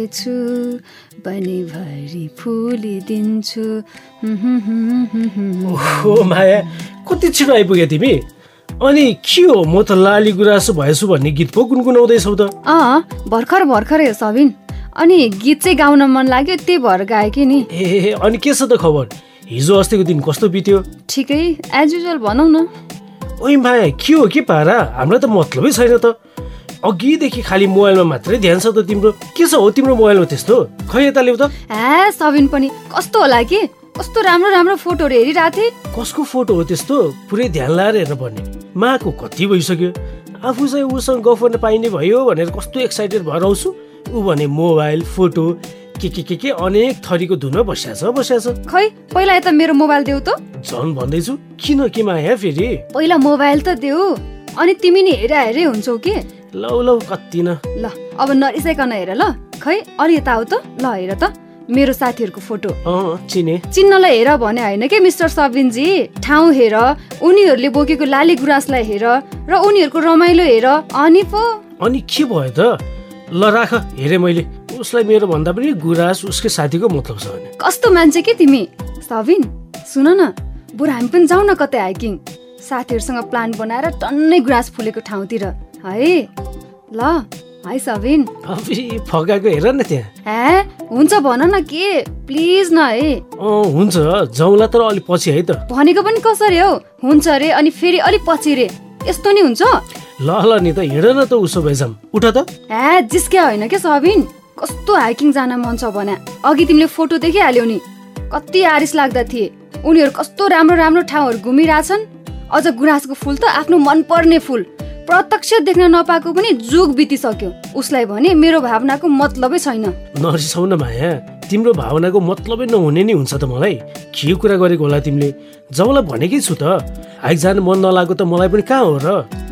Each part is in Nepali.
भएछु बनिभरि फुलिदिन्छु। ओ माया कति छिटो आइपुग्यो तिमी? अनि के हो म त लाली गुराँस भएछु भन्ने गीत पो गुनगुनाउँदैछौ त। अँ भर्खर भर्खरै सबिन। अनि गीत चाहिँ गाउन मन लाग्यो त्यही भएर गाएँ कि नि। ए अनि के छ त खबर? हिजो अस्तिको दिन कस्तो बित्यो? ठिकै एज युजल भनौँ न। ओइ माया के हो के पारा? हामीलाई त मतलबै छैन त। अघिदेखि खालि मोबाइलमा मात्रै ध्यान छ त तिम्रो। के छ हो तिम्रो मोबाइलमा त्यस्तो? खै यता ल्याउ त। ए सबिन पनि। कस्तो होला कि? कस्तो राम्रो राम्रो फोटोहरू हेरिरहेको थिएँ। कसको फोटो हो त्यस्तो? पुरै ध्यान लाएर हेर्न पर्ने। माको कति भइसक्यो? आफू चाहिँ उसँग गफ गर्न पाइने भयो भनेर कस्तो एक्साइटेड भएर आउँछु? ऊ भने मोबाइल फोटो के के के के अनेक थरीको धुनमा बसिया छ बसिया छ। खै पहिला यता मेरो मोबाइल देऊ त। झन् भन्दैछु किन के माया फेरि? पहिला मोबाइल त देऊ। अनि तिमी नि हेरा हेरे हुन्छौ कि? लौ लौ कति न। ल अब नरिसाइकन हेर ल। खै अलि यता आऊ त। ल हेर त। मेरो साथीहरूको फोटो। चिने। चिन्नलाई हेर भने होइन के मिस्टर सबिनजी? ठाउँ हेर। उनीहरूले बोकेको लाली गुराँसलाई हेर। र उनीहरूको रमाइलो हेर। अनि पो। अनि के भयो त? ल राख। हेरेँ मैले। उसलाई मेरो भन्दा पनि गुराँस उसकै साथीको मतलब छ भने। कस्तो मान्छे के तिमी? सबिन सुन न। बरु हामी पनि जाउँ न कतै हाइकिङ। साथीहरूसँग प्लान बनाएर टन्नै गुराँस फुलेको ठाउँतिर। है। ल है सबिन फकाएको हेर न त्यहाँ। ए हुन्छ भन न के प्लिज न है। हुन्छ। जाउँला तर अलिक पछि है त। भनेको पनि कसरी हौ? हुन्छ अरे अनि फेरि अलिक पछि रे। यस्तो नि हुन्छ? ल ल नि त हिँड न त उसो भए उठ त। ए जिस्क्या होइन के सबिन कस्तो हाइकिङ जान मन छ भने। अघि तिमीले फोटो देखिहाल्यौ नि। कति आरिस लाग्दा थिए। उनीहरू कस्तो राम्रो राम्रो ठाउँहरू घुमिरहेछन्। अझ गुराँसको फुल त आफ्नो मनपर्ने फुल। प्रत्यक्ष देख्न नपाएको पनि जुग बितिसक्यो। उसलाई भने मेरो भावनाको मतलबै छैन। नरिसाउ न माया तिम्रो भावनाको मतलबै नहुने नि हुन्छ त मलाई। के कुरा गरेको होला तिमीले? जाउँला भनेकै छु त। हाइक जानु मन नलागेको त मलाई पनि कहाँ हो र?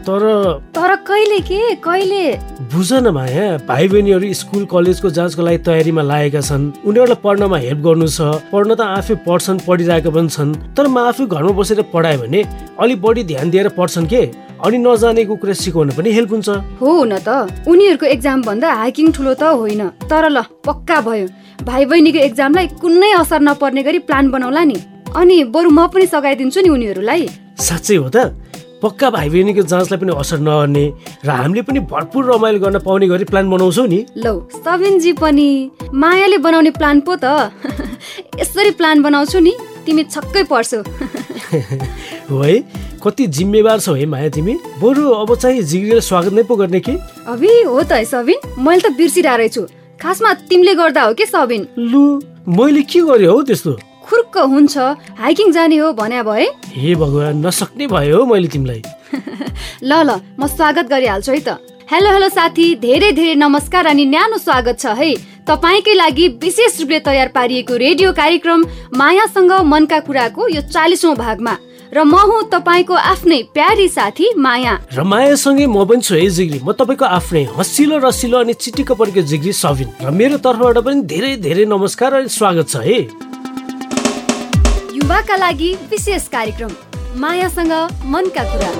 तर तर कहिले के? कहिले? बुझ न माया भाइ बहिनीहरू स्कुल कलेजको जाँचको लागि तयारीमा लागेका छन्। उनीहरूलाई पढ्नमा हेल्प गर्नु छ। पढ्न त आफै पढ्छन् पढिरहेका पनि छन्। तर म आफै घरमा बसेर पढायो भने अलिक बढी ध्यान दिएर पढ्छन् के? अनि नजानेको कुरा सिकाउन पनि हेल्प हुन्छ। हो न त। उनीहरूको एक्जाम भन्दा हाइकिङ ठुलो त होइन। तर ल पक्का भयो। भाइ बहिनीको एक्जामलाई कुनै असर नपर्ने गरी प्लान बनाउला नि। अनि बरु म पनि सघाइदिन्छु नि उनीहरूलाई। साँच्चै हो त। पक्का भाइ बहिनीको जाँचलाई पनि असर नगर्ने र हामीले पनि भरपुर रमाइलो गर्न पाउने गरी प्लान बनाउँछौ नि। लौ सबिनजी पनि मायाले बनाउने प्लान पो त। यसरी प्लान बनाउँछु नि। तिमी छक्कै पर्छौ। हो है। कति जिम्मेवार छौ है माया तिमी? बरु अब चाहिँ जिग्रीलाई स्वागत नै पो गर्ने कि? अभि हो त है सबिन। मैले त बिर्सिरहेको रहेछु खासमा तिमीले गर्दा हो कि सबिन? लु मैले के गरेँ हौ त्यस्तो? खुर्क हुन्छ हाइकिङ जाने हो भने भए। हे भगवान् नसक्ने भयो हौ मैले तिमीलाई। ल ल म स्वागत गरिहाल्छु है त। हेलो हेलो साथी धेरै धेरै नमस्कार अनि न्यानो स्वागत छ है। तपाईँकै लागि विशेष रूपले तयार पारिएको रेडियो कार्यक्रम मायासँग मनका कुराको यो चालिसौँ भागमा। र म हुँ तपाईँको आफ्नै प्यारी साथी माया। र मायासँगै म पनि छु है जिग्री म तपाईँको आफ्नै हँसिलो रसिलो अनि चिटिक्क परेको जिग्री सबिन र मेरो तर्फबाट पनि धेरै धेरै नमस्कार अनि स्वागत छ है। युवाका लागि विशेष कार्यक्रम मायासँग मनका कुरा।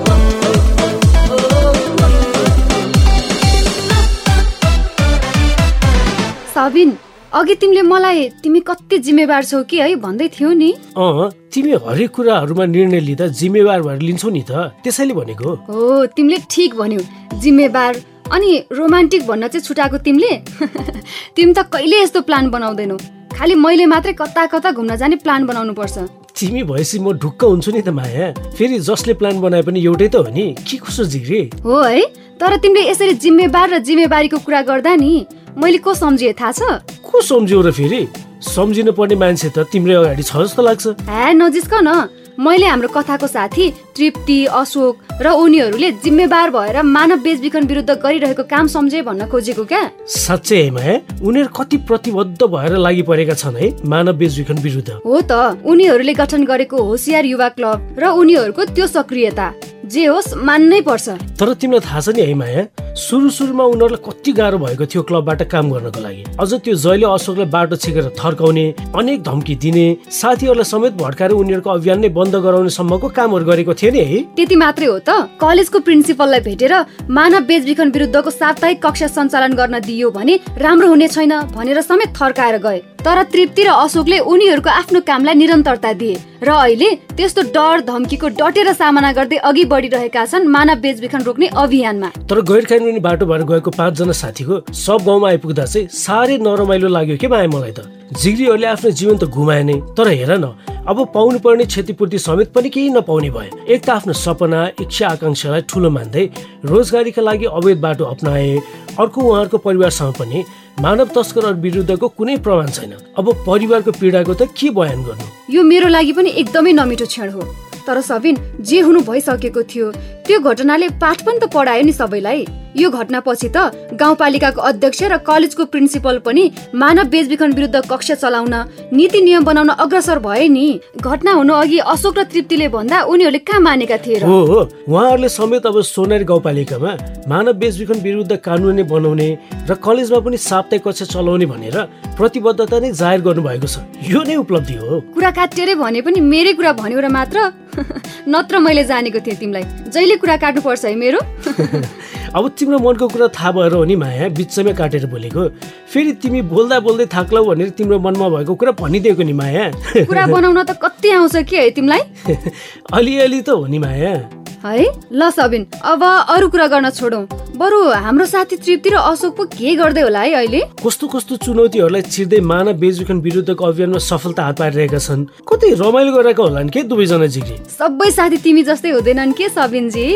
सबिन अघि तिमीले मलाई तिमी कति जिम्मेवार छौ कि है भन्दै थियौ नि। अँ। तिमी हरेक कुराहरूमा निर्णय लिँदा जिम्मेवार भएर लिन्छौ नि त। त्यसैले भनेको हो। तिमीले ठिक भन्यौ। जिम्मेवार अनि रोमान्टिक भन्न चाहिँ छुटाएको तिमीले? तिमी त कहिले यस्तो प्लान बनाउँदैनौ? खालि मैले मात्रै कता कता घुम्न जाने प्लान बनाउनु पर्छ तिमी भएपछि म ढुक्क हुन्छु नि त माया। फेरि जसले प्लान बनाए पनि एउटै त हो नि। के कसो जिग्री? हो है तर तिमीले यसरी जिम्मेवार र जिम्मेवारीको कुरा गर्दा नि मैले को सम्झिए थाहा छ? को सम्झ्यौ र फेरि? सम्झिनु पर्ने मान्छे त तिम्रै अगाडि छ जस्तो लाग्छ। हे नजिस्क न मैले हाम्रो कथाको साथी तृप्ति अशोक र उनीहरूले जिम्मेवार भएर मानव बेचबिखन विरुद्ध गरिरहेको काम सम्झे भन्न खोजेको क्या? साँच्चै है माया। उनीहरू कति प्रतिबद्ध भएर लागि परेका छन् है मानव बेचबिखन विरुद्ध। हो त। उनीहरूले गठन गरेको होसियार युवा क्लब र उनीहरूको त्यो सक्रियता। जे होस् मान्नै पर्छ। तर तिमीलाई थाहा छ नि है माया सुरु सुरुमा उनीहरूलाई कति गाह्रो भएको थियो क्लबबाट काम गर्नको लागि। अझ त्यो जहिले अशोकलाई बाटो छेकेर थर्काउने अनेक धम्की दिने साथीहरूलाई समेत भड्काएर उनीहरूको अभियान नै बन्द गराउने सम्मको कामहरू गरेको थियो नि है। त्यति मात्रै हो त। कलेजको प्रिन्सिपललाई भेटेर मानव बेचबिखन विरुद्धको साप्ताहिक कक्षा सञ्चालन गर्न दियो भने राम्रो हुने छैन भनेर समेत थर्काएर गए। तर तृप्ति र अशोकले उनीहरूको आफ्नो कामलाई निरन्तरता दिए। र अहिले त्यस्तो डर धम्कीको डटेर सामना गर्दै अघि बढिरहेका छन्। मानव बेचबिखन रोक्ने अभियानमा। तर गैर कानुनी बाटो भएर गएको पाँचजना साथीको सब गाउँमा आइपुग्दा चाहिँ साह्रै नरमाइलो लाग्यो के माया मलाई त। जिग्रीहरूले आफ्नो जीवन त घुमाए नै तर हेर न अब पाउनु पर्ने क्षतिपूर्ति समेत पनि केही नपाउने भयो। एक त आफ्नो सपना इच्छा आकाङ्क्षालाई ठुलो मान्दै रोजगारीका लागि अवैध बाटो अप्नाए अर्को उहाँहरूको परिवारसँग पनि मानव तस्करहरू विरुद्धको कुनै प्रमाण छैन। अब परिवारको पीडाको त के बयान गर्नु? यो मेरो लागि पनि एकदमै नमिठो क्षण हो। तर सबिन जे हुनु भइसकेको थियो त्यो घटनाले पाठ पनि त पढायो नि सबैलाई। यो घटनापछि त गाउँपालिकाको अध्यक्ष र कलेजको प्रिन्सिपल पनि मानव बेचबिखन विरुद्ध कक्षा चलाउन नीति नियम बनाउन अग्रसर भए नि। घटना हुनु अघि अशोक र तृप्तिले भन्दा उनीहरूले कहाँ मानेका थिए हो हो। उहाँहरूले समेत अब सोनारी गाउँपालिकामा मानव बेचबिखन विरुद्ध कानुनी बनाउने र कलेजमा पनि साप्ताहिक कक्षा चलाउने भनेर प्रतिबद्धता नै जाहेर गर्नुभएको छ। यो नै उपलब्धि हो। कुरा काटेरै भने पनि मेरै कुरा भन्यो र मात्र? नत्र मैले जानेको थिएँ तिमीलाई। जहिले कुरा काट्नु पर्छ है मेरो। अब तिम्रो मनको कुरा थाहा भएर हो नि माया बिचमै काटेर बोलेको। फेरि तिमी बोल्दा बोल्दै थाक्लौ भनेर तिम्रो मनमा भएको कुरा भनिदिएको नि माया। कुरा बनाउन त कति आउँछ के है तिमीलाई? अलिअलि त हो नि माया। है ल सबिन अब अरू कुरा गर्न छोडौँ। बरु हाम्रो साथी तृप्ति र अशोक पो के गर्दै होला है अहिले? कस्तो कस्तो चुनौतीहरूलाई चिर्दै मानव बेचबिखन विरुद्धको अभियानमा सफलता हात पारिरहेका छन्। कतै रमाइलो गरेका होलान् के दुवैजना जिग्री सबै साथी तिमी जस्तै हुँदैनन् के सबिनजी?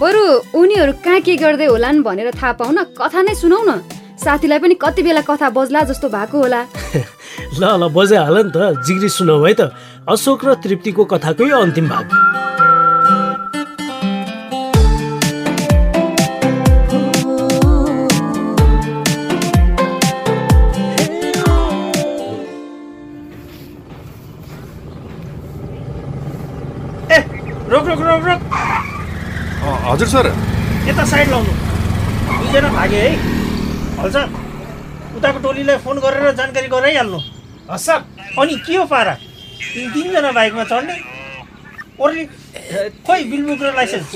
बरु उनीहरू कहाँ के गर्दै होलान् भनेर थाहा पाउन कथा नै सुनौ न साथीलाई पनि कति बेला कथा बज्ला जस्तो भएको होला। ल ल बजाइहाल नि त। जिग्री सुनौ है त। अशोक र तृप्तिको कथाकै अन्तिम भाग। ए रोक रोक रोक रोक। हजुर सर। यता साइड लाउनु। दुईजना भागे है? हल्छ उताको टोलीलाई फोन गरेर जानकारी गराइहाल्नु। हस् अनि के हो पारा? तिन तिनजना बाइकमा चढ्ने? ओर्ली खोइ बिलबुक र लाइसेन्स।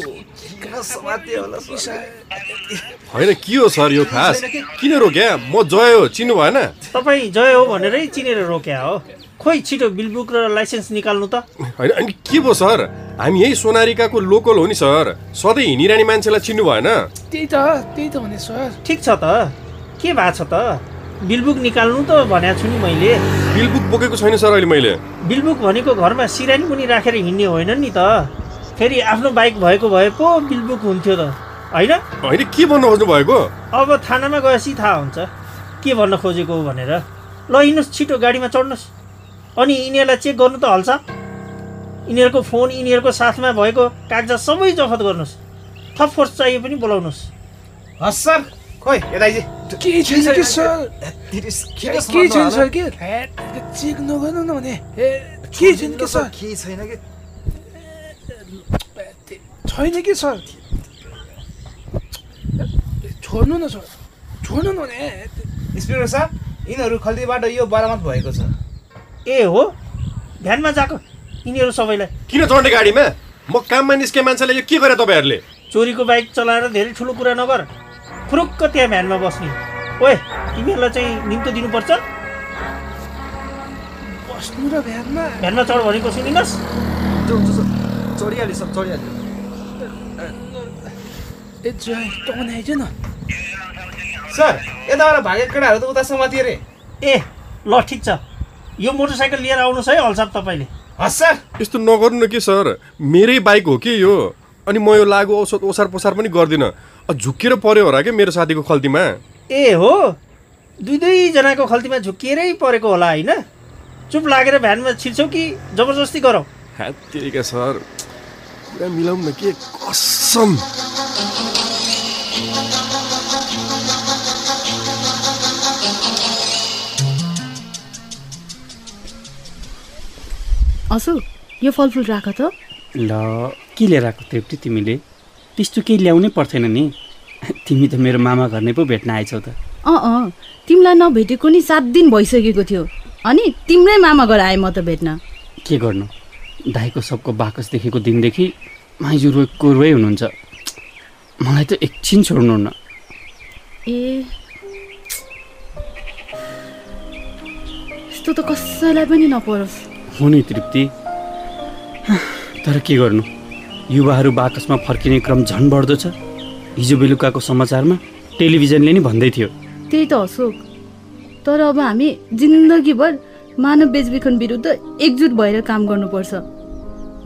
होइन के हो सर यो खास? किन रोक्या? म जय हो चिन्नु भएन तपाईँ जय हो भनेरै चिनेर रोक्या हो। खोइ छिटो बिलबुक र लाइसेन्स निकाल्नु त। होइन अनि के भयो सर? हामी यही सोनारिकाको लोकल हो नि सर। सधैँ हिँडिरहने मान्छेलाई चिन्नु भएन। त्यही त त्यही त भने सर। ठिक छ त। के भएको छ त? बिलबुक निकाल्नु त भनेको छु नि मैले। बिलबुक बोकेको छैन सर अहिले मैले। बिलबुक भनेको घरमा सिरानी पनि राखेर हिँड्ने होइन नि त। फेरि आफ्नो बाइक भएको भए पो बिलबुक हुन्थ्यो त। होइन? होइन के भन्नु खोज्नु भएको अब थानामा गएपछि थाहा हुन्छ। के भन्न खोजेको हो भनेर। ल हिँड्नुहोस् छिटो गाडीमा चढ्नुहोस्। अनि यिनीहरूलाई चेक गर्नु त हल्छ यिनीहरूको फोन यिनीहरूको साथमा भएको कागजात सबै जफत गर्नुहोस् थप फोर्स चाहिए पनि बोलाउनुहोस् हस् सर खोइ यता के छैन कि सर के छैन सर के चेक नगर्नु न भने ए, के छैन कि सर के छैन कि छैन कि सर छोड्नु न सर छोड्नु न भने इन्सपेक्टर सर यिनीहरू खल्तीबाट यो बरामद भएको छ ए हो? ध्यानमा जाएको यिनीहरू सबैलाई। किन चढ्ने गाडीमा? म काममा निस्के मान्छेलाई यो के गरे तपाईँहरूले? चोरीको बाइक चलाएर धेरै ठुलो कुरा नगर। फुरुक्क त्यहाँ भ्यानमा बस्ने। ओए तिमीहरूलाई चाहिँ निम्तो दिनुपर्छ? बस्नु र भ्यानमा। भ्यानमा चढ भनेको सुनिनुहोस् चढिहाल्यो सब चढिहाल्यो ए आइज न। सर यताबाट भागेको केटाहरू त उता समातिए रे। ए ल ठिक छ। यो मोटरसाइकल लिएर आउनुहोस् है हल्साप तपाईँले। हस् सर। यस्तो नगर्नु न कि सर? मेरै बाइक हो कि यो? अनि म यो लागु औषध ओसार पोसार पनि गर्दिनँ। अ, झुक्किएर पऱ्यो होला क्या मेरो साथीको खल्तीमा? ए हो। दुई दुईजनाको खल्तीमा झुक्किएरै परेको होला होइन? चुप लागेर भ्यानमा छिर्छौ कि जबरजस्ती गरौ? क्या सर। कुरा मिलाउँ न के कसम? असु यो फलफुल राख त। ल के लिएर आएको तृप्ति तिमीले? त्यस्तो केही ल्याउनै पर्थेन नि। तिमी त मेरो मामा घर नै पो भेट्न आएछौ त। अँ अँ तिमीलाई नभेटेको नि सात दिन भइसकेको थियो। अनि तिम्रै मामा घर आएँ म त भेट्न। के गर्नु? दाईको सबको बाकस देखेको दिनदेखि माइजु रोएको रोए हुनुहुन्छ। मलाई त एकछिन छोड्नुहुन्न ए। यस्तो त कसैलाई पनि नपरोस्। हो नि तृप्ति। तर के गर्नु? युवाहरू बाकसमा फर्किने क्रम झन् बढ्दो छ। हिजो बेलुकाको समाचारमा टेलिभिजनले नि भन्दै थियो। त्यही त अशोक। तर अब हामी जिन्दगीभर मानव बेचबिखन विरुद्ध एकजुट भएर काम गर्नुपर्छ।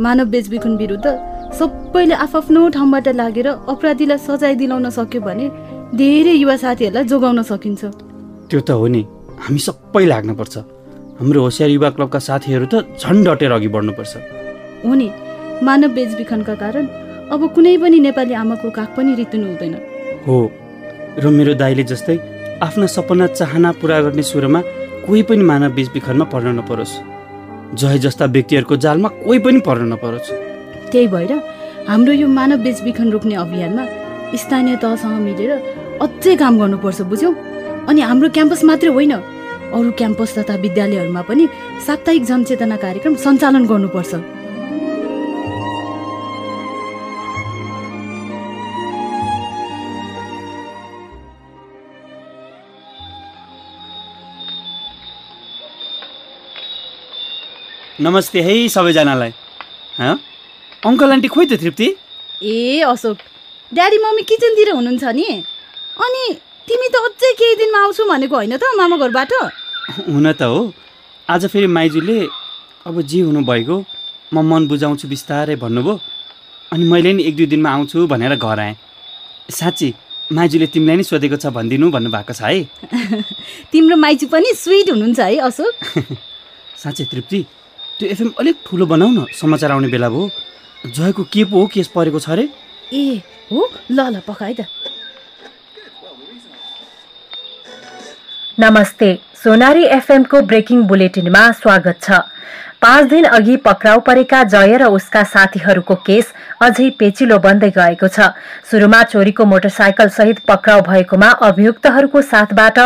मानव बेचबिखन विरुद्ध सबैले आफ्नो ठाउँबाट लागेर अपराधीलाई सजाय दिलाउन सक्यो भने धेरै युवा साथीहरूलाई जोगाउन सकिन्छ। त्यो त हो नि। हामी सबै लाग्नुपर्छ। हाम्रो होसियार युवा क्लबका साथीहरू त झन् डटेर अघि बढ्नुपर्छ। हो नि। मानव बेचबिखनका कारण अब कुनै पनि नेपाली आमाको काख पनि रित्नु हुँदैन हो। र मेरो दाइले जस्तै आफ्ना सपना चाहना पुरा गर्ने सुरुमा कोही पनि मानव बेचबिखनमा पर्न नपरोस्। जय जस्ता व्यक्तिहरूको जालमा कोही पनि पर्न नपरोस्। त्यही भएर हाम्रो यो मानव बेचबिखन रोक्ने अभियानमा स्थानीय तहसँग मिलेर अझै काम गर्नुपर्छ बुझ्यौ। अनि हाम्रो क्याम्पस मात्रै होइन। अरू क्याम्पस तथा विद्यालयहरूमा पनि साप्ताहिक जनचेतना कार्यक्रम सञ्चालन गर्नुपर्छ। नमस्ते है सबैजनालाई। हँ? अङ्कल आन्टी खोइ त तृप्ति? ए अशोक। ड्याडी मम्मी किचनतिर हुनुहुन्छ नि? अनि तिमी त अझै केही दिनमा आउँछु भनेको होइन त मामा घरबाट हुन त हो। आज फेरि माइजूले अब जे हुनुभएको म मन बुझाउँछु बिस्तारै भन्नुभयो। अनि मैले नि एक दुई दिनमा आउँछु भनेर घर आएँ। साँच्ची माइजूले तिमीलाई नि सोधेको छ भनिदिनु भन्नुभएको छ है? तिम्रो माइजू पनि स्विट हुनुहुन्छ है अशोक साँच्चै तृप्ति त्यो एफएम अलिक ठुलो बनाऊ न समाचार आउने बेला भयो। जयको के पो हो केस परेको छ अरे? ए हो? ल ल पकाए त। नमस्ते। सोनारी एफएमको ब्रेकिङ बुलेटिनमा स्वागत छ। पाँच दिन अघि पक्राउ परेका जय र उसका साथीहरूको केस अझै पेचिलो बन्दै गएको छ। सुरुमा चोरीको मोटरसाइकल सहित पक्राउ भएकोमा अभियुक्तहरूको साथबाट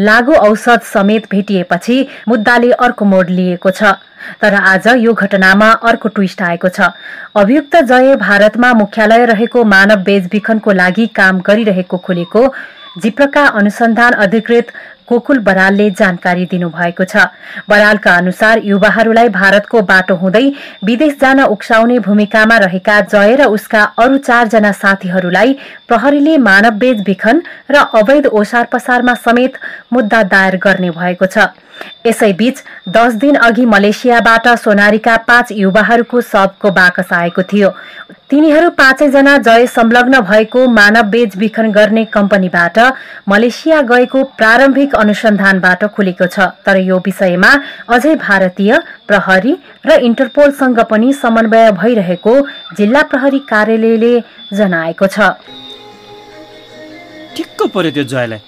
लागू औषध समेत भेटिएपछि मुद्दाले अर्को मोड लिएको छ। तर आज यो घटनामा अर्को ट्विस्ट आएको छ। अभियुक्त जय भारतमा मुख्यालय रहेको मानव बेचबिखनको लागि काम गरिरहेको खुलेको जिप्रका अनुसन्धान अधिकृत गोकुल बरालले जानकारी दिनुभएको छ। बरालका अनुसार युवाहरूलाई भारतको बाटो हुँदै विदेश जान उक्साउने भूमिकामा रहेका जय र उसका अरू चारजना साथीहरूलाई प्रहरीले मानव बेचबिखन र अवैध ओसार पसारमा समेत मुद्दा दायर गर्ने भएको छ। यसैबीच दस दिन अघि मलेसियाबाट सोनारीका पाँच युवाहरूको शवको बाकस आएको थियो। तिनीहरू पाँचैजना जय संलग्न भएको मानव बेचबिखन गर्ने कम्पनीबाट मलेसिया गएको प्रारम्भिक अनुसन्धानबाट खुलेको छ। तर यो विषयमा अझै भारतीय प्रहरी र इन्टरपोलसँग पनि समन्वय भइरहेको जिल्ला प्रहरी कार्यालयले जनाएको छ। ठिक्क पर्यो त्यो जयलाई।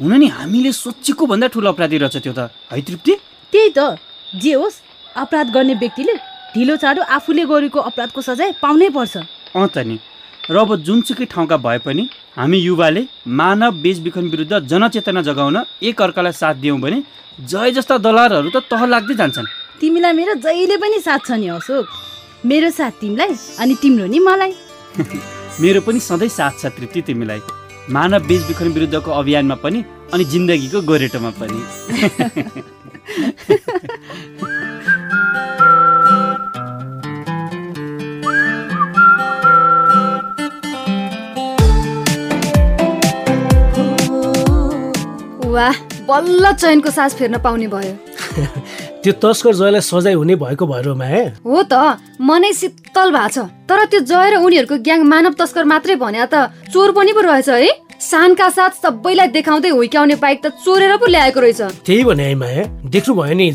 हुन नि हामीले सोचेको भन्दा ठुलो अपराधी रहेछ त्यो त। है तृप्ति? त्यही त। जे होस् अपराध गर्ने व्यक्तिले ढिलो चाँडो आफूले गरेको अपराधको सजाय पाउनै पर्छ। अँ त नि। र अब जुनसुकै ठाउँका भए पनि हामी युवाले मानव बेचबिखन विरुद्ध जनचेतना जगाउन एक अर्कालाई साथ दियौँ भने जय जस्ता दलालहरू त तह लाग्दै जान्छन्। तिमीलाई मेरो जहिले पनि साथ छ नि अशोक। मेरो साथ तिमीलाई अनि तिम्रो नि मलाई। मेरो पनि सधैँ साथ छ तृप्ति तिमीलाई। मानव बेचबिखन विरुद्धको अभियानमा पनि अनि जिन्दगीको गोरेटोमा पनि। वाह बल्ल चयनको सास फेर्न पाउने भयो। त्यो तस्कर जयलाई सजाय हुने भएको भएर हो? त मनै शीतल भएको छ। तर त्यो जय र उनीहरूको ग्याङ मानव तस्कर मात्रै भने त चोर पनि पो रहेछ है। सानका साथ सबैलाई देखाउँदै हुर्क्याउने बाइक त चोरेर पो ल्याएको रहेछ। त्यही भने देख्नु भयो नि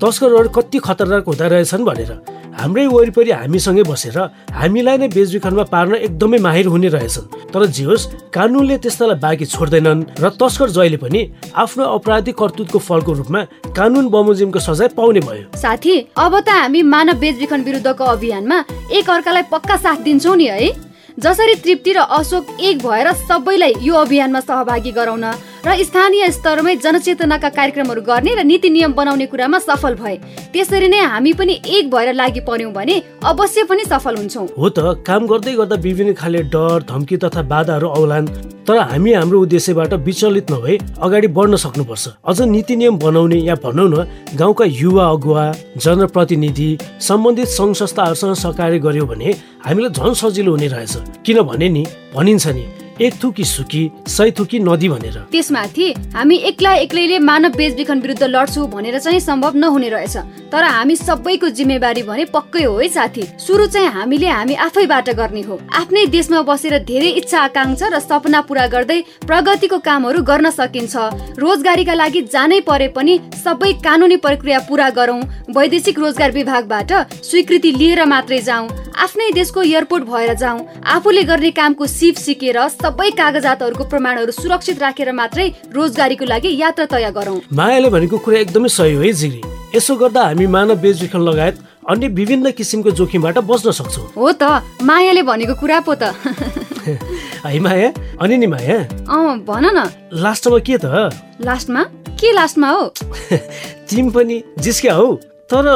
तस्करहरू कति खतरनाक हुँदो रहेछन् भनेर। हाम्रै वरिपरि हामीसँगै बसेर हामीलाई नै बेचबिखनमा पार्न एकदमै माहिर हुने रहेछन्। तर जे होस् कानुनले त्यस्तालाई बाँकी छोड्दैनन् र तस्कर जहिले पनि आफ्नो अपराधिक कर्तुतको फलको रूपमा कानुन बमोजिमको सजाय पाउने भयो। साथी अब त हामी मानव बेचबिखन विरुद्धको अभियानमा एक अर्कालाई पक्का साथ दिन्छौँ नि है। जसरी तृप्ति र अशोक एक भएर सबैलाई यो अभियानमा सहभागी गराउन र स्थानीय स्तरमै जनचेतनाका कार्यक्रमहरू गर्ने र नीति नियम बनाउने कुरामा सफल भए। त्यसरी नै हामी पनि एक भएर लागि पर्यौँ भने अवश्य पनि सफल हुन्छौँ। हो त काम गर्दै गर्दा विभिन्न खाले डर धम्की तथा बाधाहरू औलान् तर हामी हाम्रो उद्देश्यबाट विचलित नभई अगाडि बढ्न सक्नुपर्छ। अझ नीति नियम बनाउने या भनौँ न गाउँका युवा अगुवा जनप्रतिनिधि सम्बन्धित सङ्घ संस्थाहरूसँग सहकार्य गर्यो भने हामीलाई झन् सजिलो हुने रहेछ। किनभने नि भनिन्छ नि एक थुकी सुकी सय थुकी नदी भनेर। त्यसमाथि हामी एक्ला एक्लैले मानव बेचबिखन विरुद्ध लड्छौँ भनेर चाहिँ सम्भव नहुने रहेछ। तर हामी सबैको जिम्मेवारी भने पक्कै हो है साथी। सुरु चाहिँ हामीले हामी आफैबाट गर्ने हो। आफ्नै देशमा बसेर धेरै इच्छा आकाङ्क्षा र सपना पुरा गर्दै प्रगतिको कामहरू गर्न सकिन्छ। रोजगारीका लागि जानै परे पनि सबै कानुनी प्रक्रिया पुरा गरौँ। वैदेशिक रोजगार विभागबाट स्वीकृति लिएर मात्रै जाउँ। आफ्नै देशको एयरपोर्ट भएर जाउँ। आफूले गर्ने कामको सिप सिकेर सबै कागजातहरूको प्रमाणहरू सुरक्षित राखेर मात्रै रोजगारीको लागि यात्रा तय गरौँ। मायाले भनेको कुरा एकदमै सही हो है जिग्री यसो गर्दा हामी मानव बेचबिखन लगायत अन्य विभिन्न किसिमको जोखिमबाट बच्न सक्छौँ। हो त मायाले भनेको कुरा पो त। है माया? अनि नि माया? अँ भन न। लास्टमा के त? लास्टमा? के लास्टमा हो? तिमी पनि जिस्क्या हौ। तर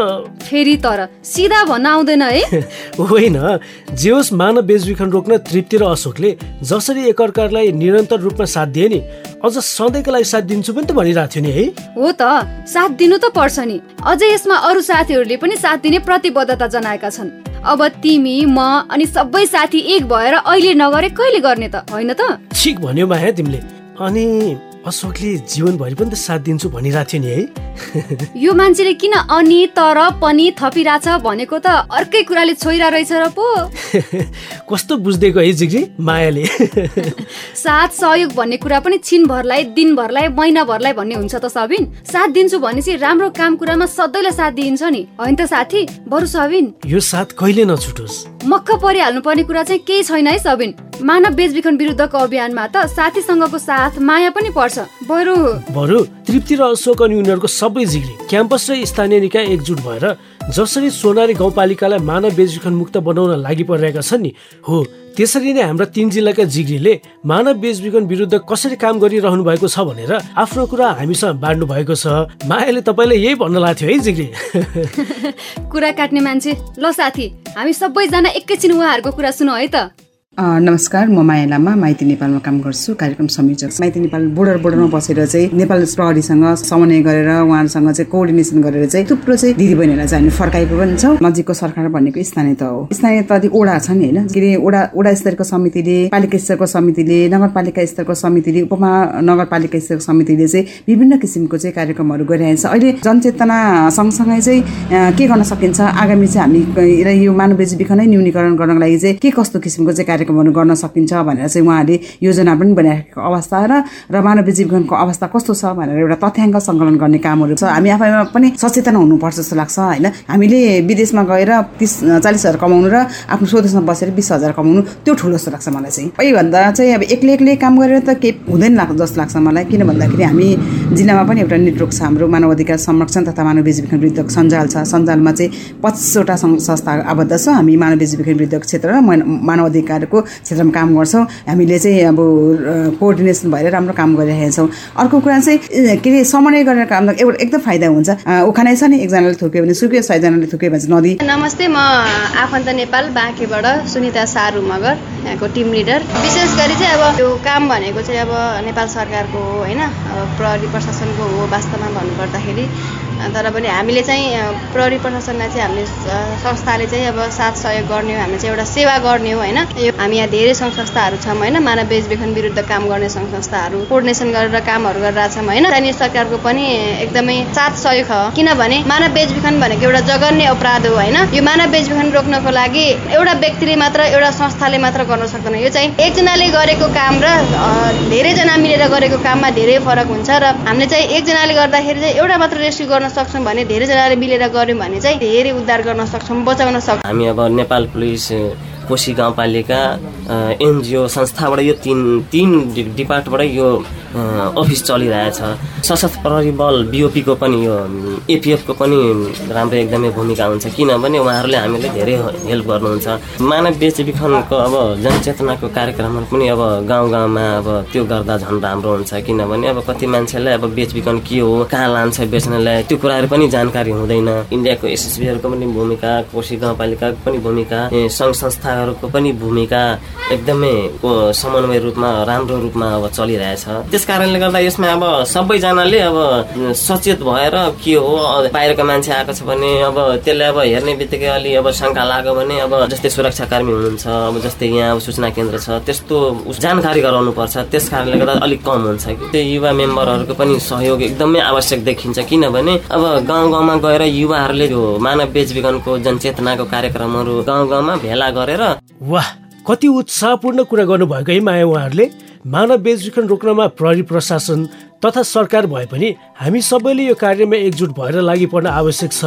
फेरि तर सिधा भन्न आउँदैन है। होइन जे होस् मानव बेचबिखन रोक्न तृप्ति र अशोकले जसरी एकअर्कालाई निरन्तर रूपमा साथ दिए नि अझ सधैँको लागि साथ दिन्छु पनि त भनिरहेको थियो नि है। हो त साथ दिनु त पर्छ नि। अझै यसमा अरू साथीहरूले पनि साथ दिने प्रतिबद्धता जनाएका छन्। अब तिमी म अनि सबै साथी एक भएर अहिले नगरे कहिले गर्ने त होइन त? ठिक भन्यो माया तिमीले। अनि अशोकले जीवनभरि पनि त साथ दिन्छु भनिरहेको थियो नि है। यो मान्छेले किन अनि तर पनि थपिरहेछ भनेको त अर्कै कुराले छोइरा रहेछ र पो। कस्तो बुझ्दैको है जिग्री मायाले। साथ सहयोग भन्ने कुरा पनि छिनभरलाई दिनभरलाई महिनाभरलाई भन्ने हुन्छ त सबिन। साथ दिन्छु भनेपछि राम्रो काम कुरामा सधैँलाई साथ दिइन्छ नि। होइन त साथी? बरु सबिन। यो साथ कहिले नछुटोस्। मक्ख परिहाल्नु पर्ने कुरा चाहिँ केही छैन है सबिन। मानव बेचबिखन विरुद्धको अभियानमा त साथीसँगको साथ माया पनि पर्छ। बरु। बरु तृप्ति र अशोक अनि उनीहरूको सबै जिग्री क्याम्पस र स्थानीय निकाय एकजुट भएर जसरी सोनारी गाउँपालिकालाई मानव बेचबिखन मुक्त बनाउन लागि परिरहेका छन् नि हो त्यसरी नै हाम्रा तिन जिल्लाका जिग्रीले मानव बेचबिखन विरुद्ध कसरी काम गरिरहनु भएको छ भनेर आफ्नो कुरा हामीसँग बाँड्नु भएको छ। मायाले तपाईँले यही भन्न लाग्थ्यो है जिग्री कुरा काट्ने मान्छे ल साथी हामी सबैजना एकैछिन उहाँहरूको कुरा सुनौ है त। नमस्कार म माया लामा माइती नेपालमा काम गर्छु कार्यक्रम संयोजक। माइती नेपाल बोर्डर बोर्डरमा बसेर चाहिँ नेपाल प्रहरीसँग समन्वय गरेर उहाँहरूसँग चाहिँ कोअर्डिनेसन गरेर चाहिँ थुप्रो चाहिँ दिदीबहिनीहरूलाई चाहिँ हामी फर्काएको पनि छौँ। नजिकको सरकार भनेको स्थानीय तह हो। स्थानीय तह ओडा छन् होइन? के अरे ओडा ओडा स्तरको समितिले पालिका स्तरको समितिले नगरपालिका स्तरको समितिले उपमा नगरपालिका स्तरको समितिले चाहिँ विभिन्न किसिमको चाहिँ कार्यक्रमहरू गरिरहेको छ। अहिले जनचेतना सँगसँगै चाहिँ के गर्न सकिन्छ? आगामी चाहिँ हामी यो मानव बेचबिखनै न्यूनीकरण गर्नको लागि चाहिँ के कस्तो किसिमको चाहिँ कार्यक्रमहरू गर्न सकिन्छ भनेर चाहिँ उहाँले योजना पनि बनाइराखेको अवस्था र र मानव जीवनको अवस्था कस्तो छ भनेर एउटा तथ्याङ्क सङ्कलन गर्ने कामहरू छ। हामी आफैमा पनि सचेतना हुनुपर्छ जस्तो लाग्छ होइन? हामीले विदेशमा गएर तिस चालिस हजार कमाउनु र आफ्नो स्वदेशमा बसेर बिस हजार कमाउनु त्यो ठुलो जस्तो लाग्छ मलाई चाहिँ। पहिभन्दा चाहिँ अब एक्लै एक्लै काम गरेर त केही हुँदैन लाग्छ जस्तो लाग्छ मलाई। किन भन्दाखेरि हामी जिल्लामा पनि एउटा नेटवर्क छ हाम्रो मानव अधिकार संरक्षण तथा मानव बेचबिखन विरुद्धको सञ्जाल छ। सञ्जालमा चाहिँ पच्चिसवटा संस्था आबद्ध छ। हामी मानव बेचबिखन विरुद्धको क्षेत्र र मानव अधिकारको को क्षेत्रमा काम गर्छौँ। हामीले चाहिँ अब कोअर्डिनेसन भएर राम्रो काम गरिरहेका छौँ। अर्को कुरा चाहिँ के अरे समन्वय गरेर काम एउटा एकदम फाइदा हुन्छ। उखानै छ नि एकजनाले थुक्यो भने सुक्यो सयजनाले थुक्यो भने चाहिँ नदी। नमस्ते म आफन्त नेपाल बाँकेबाट सुनिता सारू मगर यहाँको टिम लिडर। विशेष गरी चाहिँ अब यो काम भनेको चाहिँ अब नेपाल सरकारको हो होइन प्रहरी प्रशासनको हो वास्तवमा भन्नुपर्दाखेरि। तर पनि हामीले चाहिँ प्रहरी प्रशासनलाई चाहिँ हामीले संस्थाले चाहिँ अब साथ सहयोग गर्ने हो हामीले चाहिँ एउटा सेवा गर्ने हो होइन? हामी यहाँ धेरै सङ्घ संस्थाहरू छौँ होइन? मानव बेचबिखन विरुद्ध काम गर्ने सङ्घ संस्थाहरू कोर्डिनेसन गरेर कामहरू गरिरहेछौँ होइन? स्थानीय सरकारको पनि एकदमै साथ सहयोग हो। किनभने मानव बेचबिखन भनेको एउटा जघन्य अपराध हो होइन? यो मानव बेचबिखन रोक्नको लागि एउटा व्यक्तिले मात्र एउटा संस्थाले मात्र गर्न सक्दैन। यो चाहिँ एकजनाले गरेको काम र धेरैजना मिलेर गरेको काममा धेरै फरक हुन्छ र हामीले चाहिँ एकजनाले गर्दाखेरि चाहिँ एउटा मात्र रेस्क्यु गर्न सक्छौँ भने धेरैजनाले मिलेर गऱ्यौँ भने चाहिँ धेरै उद्धार गर्न सक्छौँ बचाउन सक्छौँ। हामी अब नेपाल पुलिस कोशी गाउँपालिका एनजिओ संस्थाबाट यो तिन तिन डिपार्टबाटै यो अफिस चलिरहेछ। सशस्त्र प्रहरी बल बिओपीको पनि यो एपिएफको पनि राम्रो एकदमै भूमिका हुन्छ। किनभने उहाँहरूले हामीले धेरै हेल्प गर्नुहुन्छ। मानव बेचबिखनको अब जनचेतनाको कार्यक्रमहरू पनि अब गाउँ गाउँमा अब त्यो गर्दा झन् राम्रो हुन्छ। किनभने अब कति मान्छेलाई अब बेचबिखन के हो कहाँ लान्छ बेच्नलाई त्यो कुराहरू पनि जानकारी हुँदैन। इन्डियाको एसएसबीहरूको पनि भूमिका कोशी गाउँपालिकाको पनि भूमिका सङ्घ संस्थाहरूको पनि भूमिका एकदमै समन्वय रूपमा राम्रो रूपमा अब चलिरहेछ। त्यस कारणले गर्दा यसमा अब सबैजनाले अब सचेत भएर के हो बाहिरको मान्छे आएको छ भने अब त्यसलाई अब हेर्ने बित्तिकै अलि अब शङ्का लाग्यो भने अब जस्तै सुरक्षाकर्मी हुनुहुन्छ अब जस्तै यहाँ अब सूचना केन्द्र छ त्यस्तो जानकारी गराउनु पर्छ त्यस कारणले गर्दा अलिक कम हुन्छ कि। त्यो युवा मेम्बरहरूको पनि सहयोग एकदमै आवश्यक देखिन्छ। किनभने अब गाउँ गाउँमा गएर युवाहरूले यो मानव बेचबिखनको जनचेतनाको कार्यक्रमहरू गाउँ गाउँमा भेला गरेर वाह! कति उत्साहपूर्ण कुरा गर्नुभएको है माया उहाँहरूले। मानव बेचबिखन रोक्नमा प्रहरी प्रशासन तथा सरकार भए पनि हामी सबैले यो कार्यमा एकजुट भएर लागि पर्न आवश्यक छ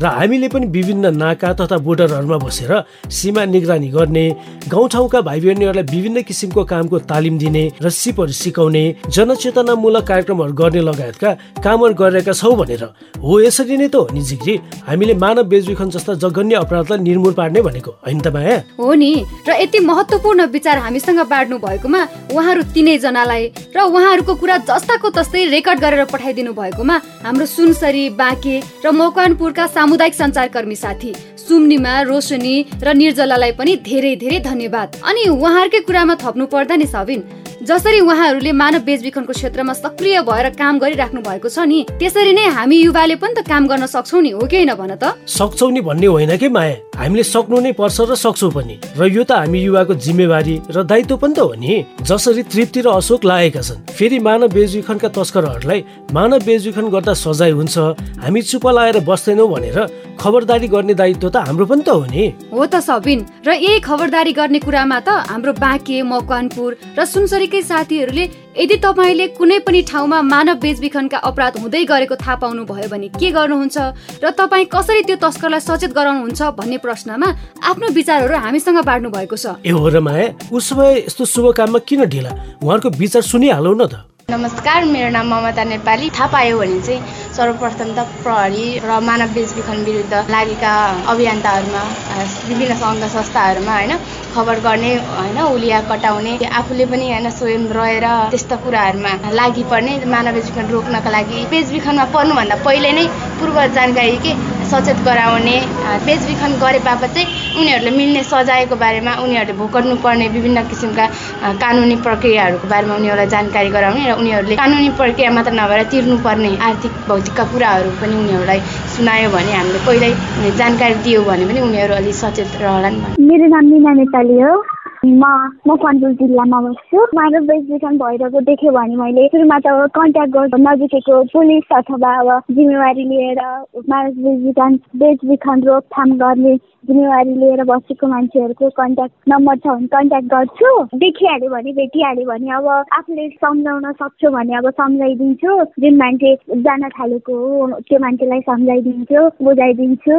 र हामीले पनि विभिन्न नाका तथा बोर्डरहरूमा बसेर सीमा निगरानी गर्ने गाउँठाउँका भाइ बहिनीहरूलाई विभिन्न किसिमको कामको तालिम दिने र सिपहरू सिकाउने जनचेतनामूलक कार्यक्रमहरू गर्ने लगायतका कामहरू गरिरहेका छौँ भनेर। हो यसरी नै त हो नि जिग्री हामीले मानव बेचबिखन जस्ता जघन्य अपराधलाई निर्मूल पार्ने भनेको होइन त माया? हो नि। र यति महत्वपूर्ण विचार हामीसँग बाँड्नु भएकोमा उहाँहरू तिनैजनालाई र उहाँहरूको कुरा जस्ताको तस्तै रेकर्ड गरेर पठाइदिनु भएकोमा हाम्रो सुनसरी बाँके र मकवानपुरका सामुदायिक सञ्चारकर्मी साथी सुम्निमा रोशनी र निर्जलालाई पनि धेरै धेरै धन्यवाद। अनि उहाँहरूकै कुरामा थप्नु पर्दा नि सबिन जसरी उहाँहरूले मानव बेचबिखनको क्षेत्रमा सक्रिय भएर काम गरिराख्नु भएको छ नि त्यसरी नै हामी युवाले पनि त काम गर्न सक्छौ नि हो कि होइन भन त? सक्छौ नि भन्ने होइन कि माया? हामीले सक्नु नै पर्छ र सक्छौ पनि। र यो त हामी युवाको जिम्मेवारी र दायित्व पनि त हो नि। जसरी तृप्ति र अशोक लागेका छन् फेरि मानव बेचबिखनका तस्करहरूलाई मानव बेचबिखन गर्दा सजाय हुन्छ हामी चुप लगाएर बस्दैनौ भनेर खबरदारी गर्ने दायित्व त हाम्रो पनि त हो नि। हो त सबिन र यही खबरदारी गर्ने कुरामा त हाम्रो बाँके मकवानपुर र सुनसरीकै साथीहरूले यदि तपाईँले कुनै पनि ठाउँमा मानव बेचबिखनका अपराध हुँदै गरेको थाहा पाउनु भयो भने के गर्नुहुन्छ र तपाईँ कसरी त्यो तस्करलाई सचेत गराउनुहुन्छ भन्ने प्रश्नमा आफ्नो विचारहरू हामीसँग बाँड्नु भएको छ। ए हो र माया उसो भए यस्तो शुभ काममा किन ढिला? उहाँहरूको विचार सुनिहालौ न त। नमस्कार मेरो नाम ममता नेपाली। थाहा पायो भने चाहिँ सर्वप्रथम त प्रहरी र मानव बेचबिखन विरुद्ध लागेका अभियन्ताहरूमा विभिन्न सङ्घ संस्थाहरूमा होइन खबर गर्ने होइन उलिया कटाउने आफूले पनि होइन स्वयं रहेर त्यस्ता कुराहरूमा लागि पर्ने मानव बेचबिखन रोक्नका लागि बेचबिखनमा पर्नुभन्दा पहिले नै पूर्व जानकारी के सचेत गराउने बेचबिखन गरे बापत चाहिँ उनीहरूले मिल्ने सजायको बारेमा उनीहरूले भोग्नु पर्ने विभिन्न किसिमका कानुनी प्रक्रियाहरूको बारेमा उनीहरूलाई जानकारी गराउने र उनीहरूले कानुनी प्रक्रिया मात्र नभएर तिर्नुपर्ने आर्थिक भौतिकका कुराहरू पनि उनीहरूलाई सुनायो भने हामीले पहिल्यै जानकारी दियो भने पनि उनीहरू अलिक सचेत रहलान् मेरो नाम मिना नेपाली हो। म मकवानपुर जिल्लामा बस्छु। मानव बेचबिखन भइरहेको देख्यो भने मैले सुरुमा त कन्ट्याक्ट गर्छु नजिकैको पुलिस अथवा अब जिम्मेवारी लिएर मानव बेचबिखन बेचबिखन रोकथाम गर्ने जिम्मेवारी लिएर बसेको मान्छेहरूको कन्ट्याक्ट नम्बर छ भने कन्ट्याक्ट गर्छु। देखिहाल्यो भने भेटिहाल्यो भने अब आफूले सम्झाउन सक्छु भने अब सम्झाइदिन्छु। जुन मान्छे जान थालेको हो त्यो मान्छेलाई सम्झाइदिन्छु बुझाइदिन्छु।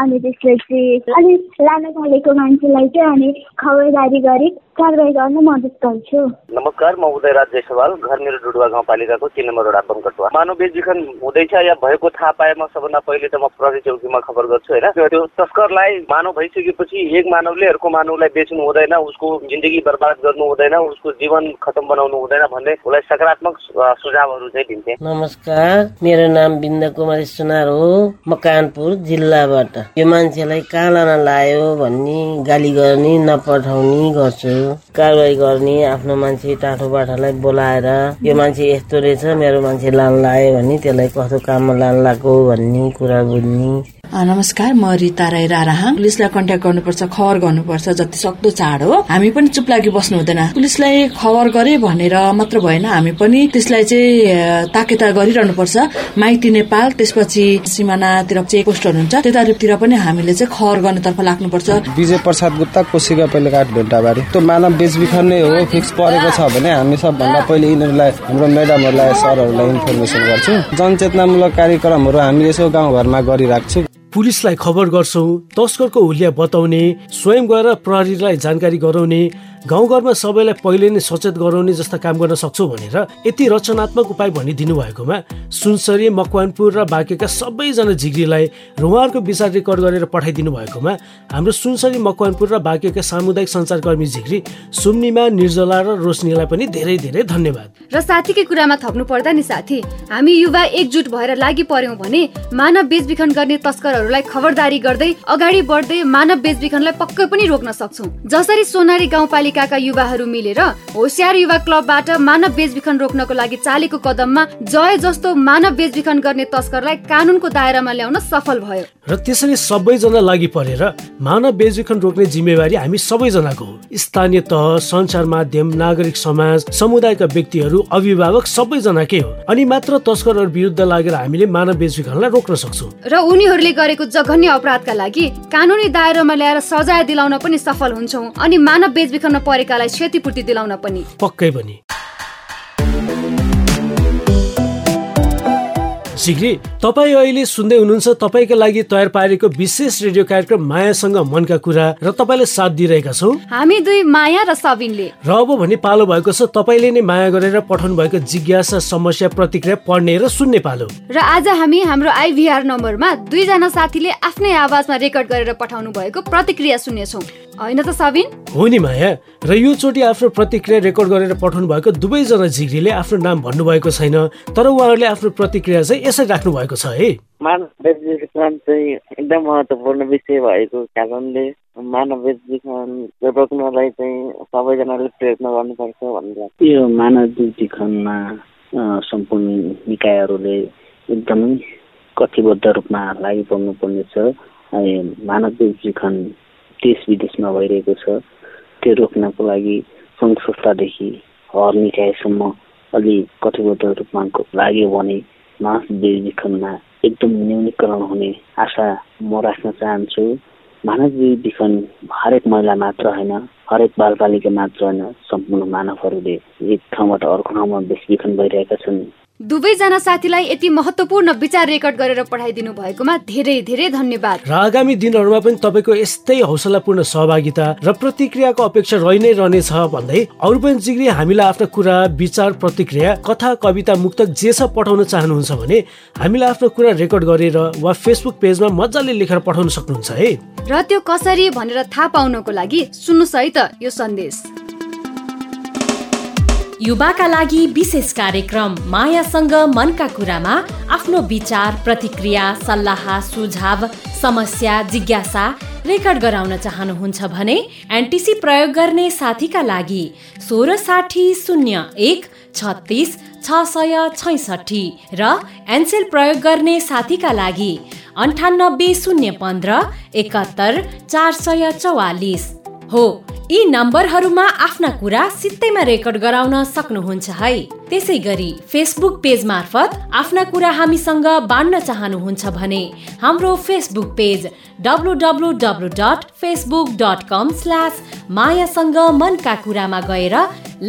अनि त्यसपछि अलिक लान थालेको मान्छेलाई चाहिँ अनि खबरदारी गरी कारवाही गर्न मद्दत गर्छु नमस्कार म उदयराज जयसवाल घर मेरो डुडुवा गाउँपालिकाको तिन नम्बर वडा पङ्कटुवा मानव बेचबिखन हुँदैछ या भएको थाहा पाएमा सबभन्दा पहिले त म प्रहरी चौकीमा खबर गर्छु होइन? त्यो तस्करलाई मानव भइसकेपछि एक मानवले अर्को मानवलाई बेच्नु हुँदैन उसको जिन्दगी बर्बाद गर्नु हुँदैन उसको जीवन खतम बनाउनु हुँदैन भन्ने उसलाई सकारात्मक सुझावहरू चाहिँ दिन्थे। नमस्कार मेरो नाम बिन्द कुमारी सुनार हो म कानपुर जिल्लाबाट। यो मान्छेलाई कहाँ लान लायो भन्ने गाली गर्ने नपठाउने गर्छु। कारवाही गर्ने आफ्नो मान्छे टाठो बाठालाई बोलाएर यो मान्छे यस्तो रहेछ मेरो मान्छे लान लायो भने त्यसलाई कस्तो काममा लान लगाएको भन्ने कुरा बुझ्ने। नमस्कार म रिता राई राराहाङ। पुलिसलाई कन्ट्याक्ट गर्नुपर्छ खबर गर्नुपर्छ जति सक्दो चाँडो हामी पनि चुप लागि बस्नु हुँदैन। पुलिसलाई खबर गरे भनेर मात्र भएन हामी पनि त्यसलाई चाहिँ ताकेता गरिरहनु पर्छ माइती नेपाल त्यसपछि सिमानातिर चेक पोस्टहरू हुन्छ। त्यतातिर पनि हामीले चाहिँ खबर गर्नेतर्फ लाग्नुपर्छ। विजय प्रसाद गुप्ता कोसिका पहिलेघाट भेन्टाबारी। त्यो मानव बेचबिखन नै हो फिक्स परेको छ भने हामी सबभन्दा पहिले यिनीहरूलाई हाम्रो म्याडमहरूलाई सरहरूलाई इन्फर्मेसन गर्छौँ। जनचेतनामूलक कार्यक्रमहरू हामी यसो गाउँघरमा गरिराख्छौँ। पुलिसलाई खबर गर्छौँ तस्करको हुलिया बताउने स्वयं गएर प्रहरीलाई जानकारी गराउने गाउँघरमा सबैलाई पहिले नै सचेत गराउने जस्ता काम गर्न सक्छौ भनेर यति रचनात्मक उपाय भनिदिनु भएकोमा सुनसरी मकवानपुर र बाँकेका सबैजना झिग्रीलाई र उहाँहरूको विचार रेकर्ड गरेर पठाइदिनु भएकोमा हाम्रो सुनसरी मकवानपुर र बाँकेका सामुदायिक सञ्चारकर्मी झिग्री सुम्निमा निर्जला र रोशनीलाई पनि धेरै धेरै धन्यवाद। र साथीकै कुरामा थप्नु पर्दा नि साथी हामी युवा एकजुट भएर लागि पर्यौँ भने मानव बेचबिखन गर्ने तस्करहरूलाई खबरदारी गर्दै अगाडि बढ्दै मानव बेचबिखनलाई पक्कै पनि रोक्न सक्छौँ। जसरी सोनारी गाउँपालिका पालिकाका युवाहरू मिलेर होसियार युवा क्लबबाट मानव बेचबिखन रोक्नको लागि चालेको कदममा जय जस्तो मानव बेचबिखन गर्ने तस्करलाई कानुनको दायरामा ल्याउन सफल भयो। र त्यसरी सबैजना लागि परेर मानव बेचबिखन रोक्ने जिम्मेवारी हामी सबैजनाको हो। स्थानीय तह सञ्चार माध्यम नागरिक समाज समुदायका व्यक्तिहरू अभिभावक सबैजनाकै हो। अनि मात्र तस्करहरू विरुद्ध लागेर हामीले मानव बेचबिखनलाई रोक्न सक्छौँ। र उनीहरूले गरेको जघन्य अपराधका लागि कानुनी दायरामा ल्याएर सजाय दिलाउन पनि सफल हुन्छौँ अनि मानव बेचबिखनमा परेकालाई क्षतिपूर्ति दिलाउन पनि। पक्कै पनि। सिग्री तपाईँ अहिले सुन्दै हुनुहुन्छ तपाईँका लागि तयार पारेको विशेष रेडियो कार्यक्रम मायासँग मनका कुरा र तपाईँले साथ दिइरहेका छौँ। हामी दुई माया र सबिनले। र अब भने पालो भएको छ तपाईँले नै माया गरेर पठाउनु भएको जिज्ञासा समस्या प्रतिक्रिया पढ्ने र सुन्ने पालो। र आज हामी हाम्रो आइभीआर नम्बरमा दुईजना साथीले आफ्नै आवाजमा रेकर्ड गरेर पठाउनु भएको प्रतिक्रिया सुन्नेछौँ। होइन त सबिन? हो नि माया र यो चोटि आफ्नो प्रतिक्रिया रेकर्ड गरेर पठाउनु भएको दुवैजना झिग्रीले आफ्नो नाम भन्नुभएको छैन तर उहाँहरूले आफ्नो प्रतिक्रिया चाहिँ यसरी राख्नु भएको छ है? मानव बेचबिखन चाहिँ एकदम महत्त्वपूर्ण विषय भएको कारणले मानव बेचबिखन रोक्नलाई चाहिँ सबैजनाले प्रयत्न गर्नुपर्छ भन्ने लाग्छ यो मानव बेचबिखनमा सम्पूर्ण निकायहरूले एकदमै कथिबद्ध रूपमा लागि पर्नु पर्नेछ मानव बेचबिखन देश विदेशमा भइरहेको छ। त्यो रोक्नको लागि सङ्घ संस्थादेखि हर निकायसम्म अलि कटिबद्ध रूपमा लाग्यो भने मास बेचबिखनमा एकदम न्यूनीकरण हुने आशा म राख्न चाहन्छु। मानव बेचबिखन हरेक महिला मात्र होइन हरेक बालबालिका मात्र होइन सम्पूर्ण मानवहरूले एक ठाउँबाट अर्को ठाउँमा बेचबिखन भइरहेका छन्। दुवैजना साथीलाई यति महत्वपूर्ण विचार रेकर्ड गरेर पठाइदिनु भएकोमा धेरै धेरै धन्यवाद। र आगामी दिनहरूमा पनि तपाईँको यस्तै हौसलापूर्ण सहभागिता र प्रतिक्रियाको अपेक्षा रहि नै रहनेछ भन्दै अरू पनि जिग्री हामीलाई आफ्ना कुरा विचार प्रतिक्रिया कथा कविता मुक्तक जे छ पठाउन चाहनुहुन्छ भने हामीलाई आफ्नो कुरा रेकर्ड गरेर वा फेसबुक पेजमा मजाले लेखेर पठाउन सक्नुहुन्छ है। र त्यो कसरी भनेर थाहा पाउनको लागि सुन्नुहोस् है त यो सन्देश। युवाका लागि विशेष कार्यक्रम मायासँग मनका कुरामा आफ्नो विचार प्रतिक्रिया सल्लाह सुझाव समस्या जिज्ञासा रेकर्ड गराउन चाहनुहुन्छ भने एनटिसी प्रयोग गर्ने साथीका लागि सोह्र साठी शून्य एक छत्तिस छ सय छैसठी र एनसेल प्रयोग गर्ने साथीका लागि अन्ठानब्बे शून्य पन्ध्र एकात्तर चार सय चौवालिस। हो यी नम्बरहरूमा आफ्ना कुरा सित्तैमा रेकर्ड गराउन सक्नुहुन्छ है। त्यसै गरी फेसबुक पेज मार्फत आफ्ना कुरा हामीसँग बाँड्न चाहनुहुन्छ भने हाम्रो Facebook page W W W dot Facebook dot com slash मायासँग मनका कुरामा गएर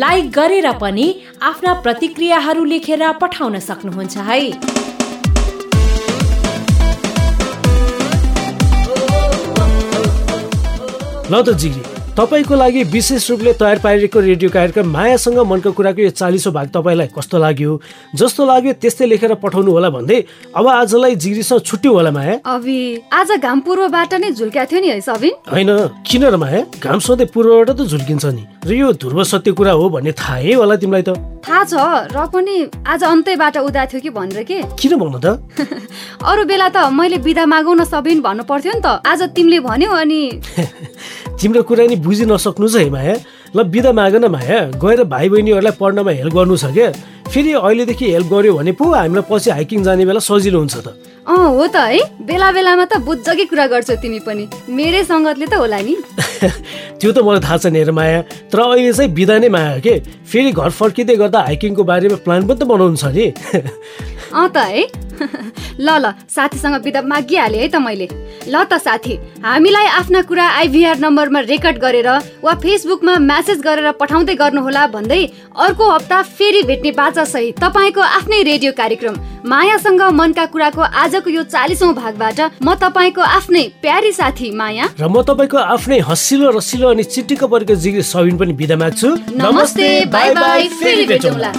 लाइक गरेर पनि आफ्ना प्रतिक्रियाहरू लेखेर पठाउन सक्नुहुन्छ है। ल त जिग्री। तपाईँको लागि विशेष रूपले तयार पारिएको रेडियो कार्यक्रम मायासँग मनको कुराको यो चालिसौँ भाग तपाईँलाई कस्तो लाग्यो? जस्तो लाग्यो त्यस्तै लेखेर पठाउनु होला भन्दै अब आजलाई जिग्रीसँग छुट्यौँ होला माया। अभि आज घाम पूर्वबाट नै झुल्क्या थियो नि है सबिन? होइन किन र माया? घाम सधैँ पूर्वबाट त झुल्किन्छ नि। र यो ध्रुव सत्य कुरा हो भन्ने थाहै होला तिमीलाई त। थाहा छ र पनि आज अन्तैबाट उदा थियो कि भनेर के? किन भन्नु त? अरू बेला त मैले बिदा मागौ न सबिन भन्नु पर्थ्यो नि त। आज तिमीले भन्यो अनि तिम्रो कुरा नि बुझि नसक्नु छ है माया? ल बिदा माग न माया। गएर भाइ बहिनीहरूलाई पढ्नमा हेल्प गर्नु छ क्या। फेरि अहिलेदेखि हेल्प गर्यो भने पो हामीलाई पछि हाइकिङ जाने बेला सजिलो हुन्छ त। अँ हो त है। बेला बेलामा त बुझ्जकी कुरा गर्छौ तिमी पनि। मेरै सङ्गतले त होला नि। त्यो त मलाई थाहा छ नि माया। तर अहिले चाहिँ बिदा नै माया के? फेरि घर फर्किँदै गर्दा हाइकिङको बारेमा प्लान पनि त बनाउनु छ नि। अँ त है। ल ल साथीसँग बिदा मागिहालेँ है त मैले। ल त साथी हामीलाई आफ्ना कुरा आइभीआर नम्बरमा रेकर्ड गरेर वा फेसबुकमा म्यासेज गरेर पठाउँदै गर्नुहोला भन्दै अर्को हप्ता फेरि भेट्ने बाचा सहित तपाईँको आफ्नै रेडियो कार्यक्रम मायासँग मनका कुराको आजको यो चालिसौँ भागबाट म तपाईँको आफ्नै प्यारी साथी माया। र म तपाईँको आफ्नै हसिलो रसिलो अनि चिट्टीको परेको जिग्री सबिन पनि बिदा माग्छु। नमस्ते बाई बाई फेरि भेटौँला।